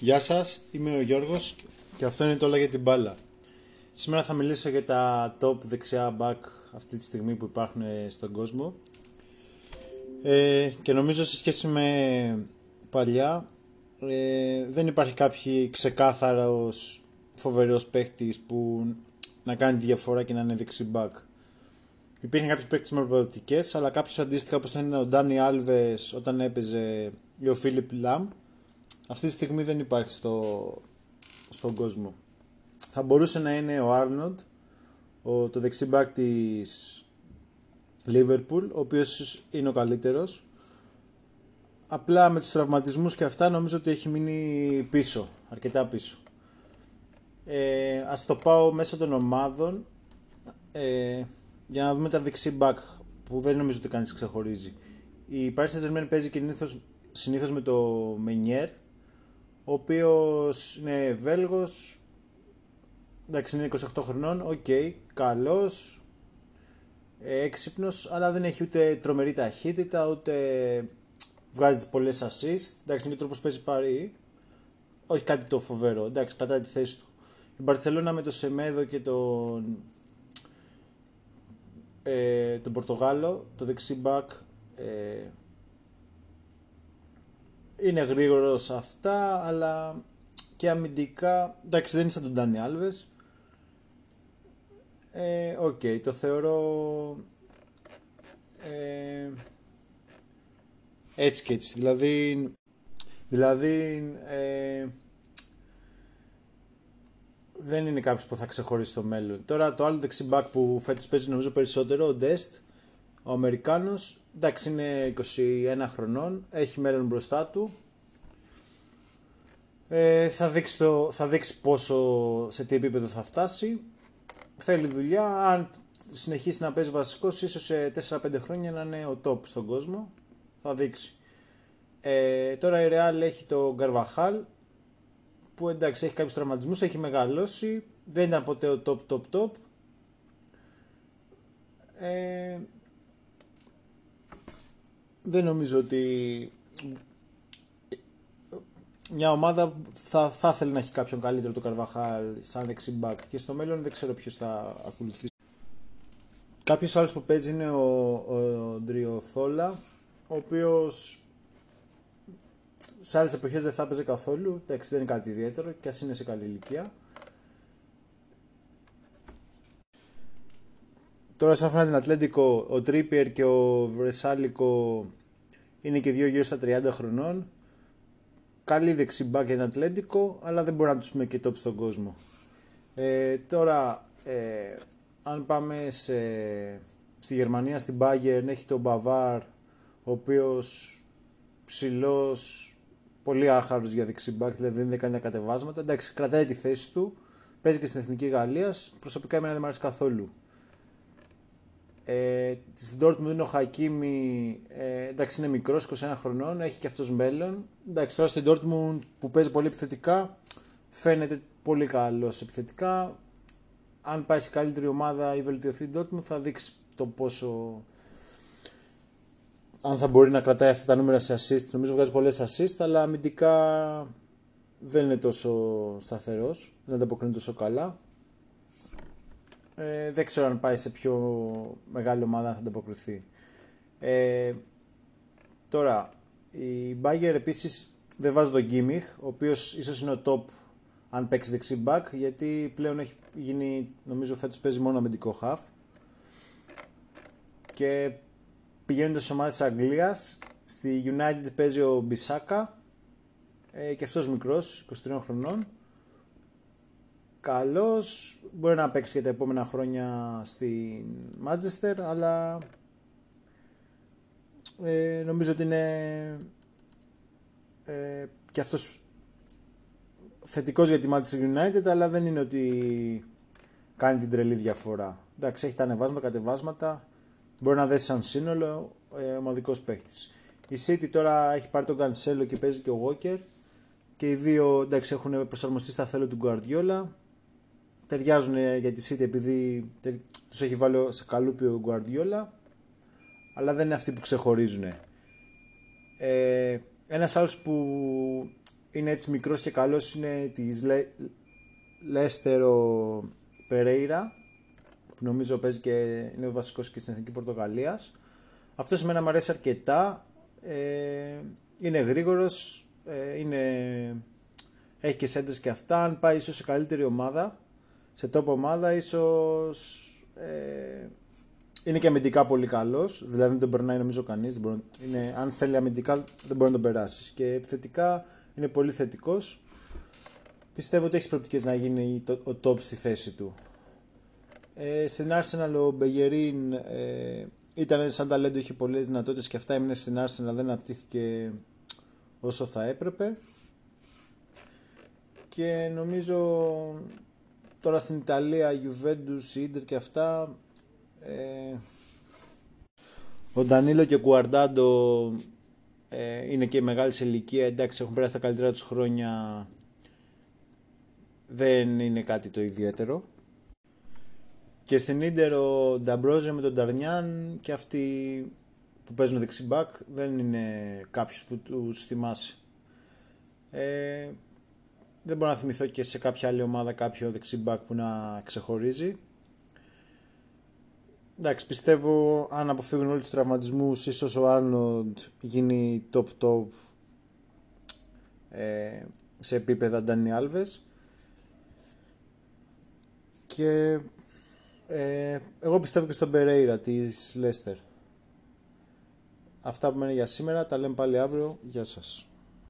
Γεια σας, είμαι ο Γιώργος και αυτό είναι το όλα για την μπάλα. Σήμερα θα μιλήσω για τα top δεξιά back αυτή τη στιγμή που υπάρχουν στον κόσμο. Ε, και νομίζω σε σχέση με παλιά ε, δεν υπάρχει κάποιο ξεκάθαρος φοβερός παίχτης που να κάνει τη διαφορά και να είναι δεξί back. Υπήρχαν κάποιοι παίκτες με προοπτικές, αλλά κάποιος αντίστοιχα όπως ήταν ο Ντάνι Άλβες όταν έπαιζε ή ο Φίλιπ Λαμ αυτή τη στιγμή δεν υπάρχει στο, στον κόσμο. Θα μπορούσε να είναι ο Άρνοντ, ο, το δεξί μπακ της Liverpool, ο οποίος είναι ο καλύτερος. Απλά με τους τραυματισμούς και αυτά νομίζω ότι έχει μείνει πίσω, αρκετά πίσω. Ε, ας το πάω μέσω των ομάδων ε, για να δούμε τα δεξί μπακ που δεν νομίζω ότι κανείς ξεχωρίζει. Η Paris Saint-Germain παίζει συνήθως, συνήθως με το Μενιέρ ο οποίος είναι Βέλγος, εντάξει είναι 28 χρονών, ok, okay, καλός, έξυπνος, αλλά δεν έχει ούτε τρομερή ταχύτητα, ούτε βγάζει πολλές assist, εντάξει είναι και τρόπος παίζει η Παρί, όχι κάτι το φοβερό, εντάξει κατά τη θέση του. Η Μπαρτσελώνα με το Σεμέδο και τον, ε, τον Πορτογάλο, το δεξί μπακ, ε, είναι γρήγορος σε αυτά, αλλά και αμυντικά. Εντάξει, δεν είναι σαν τον Ντάνι Άλβες. Ε, οκ, το θεωρώ. Ε, έτσι και έτσι. Δηλαδή. Δηλαδή. Ε, δεν είναι κάποιος που θα ξεχωρίσει το μέλλον. Τώρα το άλλο δεξιμπάκ που φέτος παίζει νομίζω περισσότερο, ο Ντεστ, ο Αμερικάνος, εντάξει είναι 21 χρονών, έχει μέλλον μπροστά του. Ε, θα, δείξει το, θα δείξει πόσο, σε τι επίπεδο θα φτάσει. Θέλει δουλειά, αν συνεχίσει να παίζει βασικός, ίσως σε 4-5 χρόνια να είναι ο top στον κόσμο. Θα δείξει. Ε, τώρα η Real έχει το Γκαρβαχάλ, που εντάξει έχει κάποιους τραυματισμούς, έχει μεγαλώσει, δεν ήταν ποτέ ο top top top. Ε, δεν νομίζω ότι μια ομάδα θα, θα ήθελε να έχει κάποιον καλύτερο το Καρβαχάλ σαν δεξιμπάκ και στο μέλλον δεν ξέρω ποιος θα ακολουθήσει. Κάποιος άλλος που παίζει είναι ο, ο Ντριοθόλα, ο οποίος σε άλλες εποχές δεν θα έπαιζε καθόλου. Εντάξει, δεν είναι κάτι ιδιαίτερο και ας είναι σε καλή ηλικία. Τώρα, σαν αφορά την Ατλέντικο, ο Τρίπιερ και ο Βρεσάλικο είναι και δύο γύρω στα 30 χρονών. Καλή δεξιμπά και ένα Ατλέντικο, αλλά δεν μπορεί να τους πούμε και top στον κόσμο. Ε, τώρα, ε, αν πάμε σε, στη Γερμανία, στην Bayern, έχει τον Μπαβάρ, ο οποίος ψηλός, πολύ άχαρος για δεξιμπάκ, δηλαδή δεν κάνει κατεβάσματα. Εντάξει, κρατάει τη θέση του, παίζει και στην Εθνική Γαλλίας. Προσωπικά εμένα δεν μου αρέσει καθόλου. Ε, Στην Dortmund είναι ο Χακίμι, ε, εντάξει είναι μικρός, 21 χρονών, έχει και αυτός μέλλον. Εντάξει τώρα στην Dortmund που παίζει πολύ επιθετικά, φαίνεται πολύ καλός επιθετικά. Αν πάει σε καλύτερη ομάδα ή βελτιωθεί η Dortmund θα δείξει το πόσο... Αν θα μπορεί να κρατάει αυτά τα νούμερα σε assist, νομίζω βγάζει πολλές assist, αλλά αμυντικά δεν είναι τόσο σταθερός, δεν ανταποκρίνεται τόσο καλά. Ε, δεν ξέρω αν πάει σε πιο μεγάλη ομάδα θα ανταποκριθεί. Ε, τώρα, η Bayern επίσης δεν βάζει τον Γκίμιχ, ο οποίος ίσως είναι ο top αν παίξει δεξί back, γιατί πλέον έχει γίνει, νομίζω φέτος παίζει μόνο αμυντικό half. Και πηγαίνοντας στις ομάδες της Αγγλίας, στη United παίζει ο Μπισάκα, ε, και αυτός μικρός, 23 χρονών καλός, μπορεί να παίξει και τα επόμενα χρόνια στην Manchester, αλλά ε, νομίζω ότι είναι ε, και αυτός θετικός για τη Manchester United, αλλά δεν είναι ότι κάνει την τρελή διαφορά. Εντάξει, έχει τα ανεβάσματα, κατεβάσματα, μπορεί να δέσει σαν σύνολο, ε, ομαδικός παίχτης. Η City τώρα έχει πάρει τον Cancelo και παίζει και ο Walker και οι δύο εντάξει, έχουν προσαρμοστεί στα θέλω του Guardiola ταιριάζουν για τη City επειδή τους έχει βάλει σε καλούπι ο Guardiola αλλά δεν είναι αυτοί που ξεχωρίζουν. Ε, ένας άλλος που είναι έτσι μικρός και καλός είναι της Λέστερο Περέιρα που νομίζω παίζει και είναι ο βασικός και στην Εθνική Πορτογαλίας. Αυτός σημαίνει μου αρέσει αρκετά. Ε, είναι γρήγορος, ε, είναι, έχει και σέντρες και αυτά. Αν πάει ίσως σε καλύτερη ομάδα, σε top ομάδα, ίσως ε, είναι και αμυντικά πολύ καλός. Δηλαδή δεν τον περνάει νομίζω κανείς. είναι, αν θέλει αμυντικά δεν μπορεί να τον περάσεις. Και επιθετικά είναι πολύ θετικός. Πιστεύω ότι έχεις προοπτικές να γίνει το, ο top στη θέση του. Ε, στην Arsenal ο Μπεγερίν ε, ήταν σαν ταλέντο, είχε πολλές δυνατότητες και αυτά έμεινε στην Arsenal, δεν αναπτύχθηκε όσο θα έπρεπε. Και νομίζω τώρα στην Ιταλία, Juventus, Inter και αυτά ε, ο Ντανίλο και ο Κουαρντάντο ε, είναι και μεγάλη σε ηλικία, εντάξει έχουν περάσει τα καλύτερα τους χρόνια δεν είναι κάτι το ιδιαίτερο. Και στην Ίντερ ο Νταμπρόζιο με τον Ταρνιάν και αυτοί που παίζουν δεξιμπάκ δεν είναι κάποιος που τους θυμάσαι. Ε, δεν μπορώ να θυμηθώ και σε κάποια άλλη ομάδα κάποιο δεξιμπάκ που να ξεχωρίζει. Εντάξει, πιστεύω αν αποφύγουν όλοι τους τραυματισμούς ίσως ο Άρνοντ γίνει top top ε, σε επίπεδα Ντάνι Άλβες. Και ε, εγώ πιστεύω και στον Περέιρα της Λέστερ. Αυτά που μένει για σήμερα, τα λέμε πάλι αύριο. Γεια σας.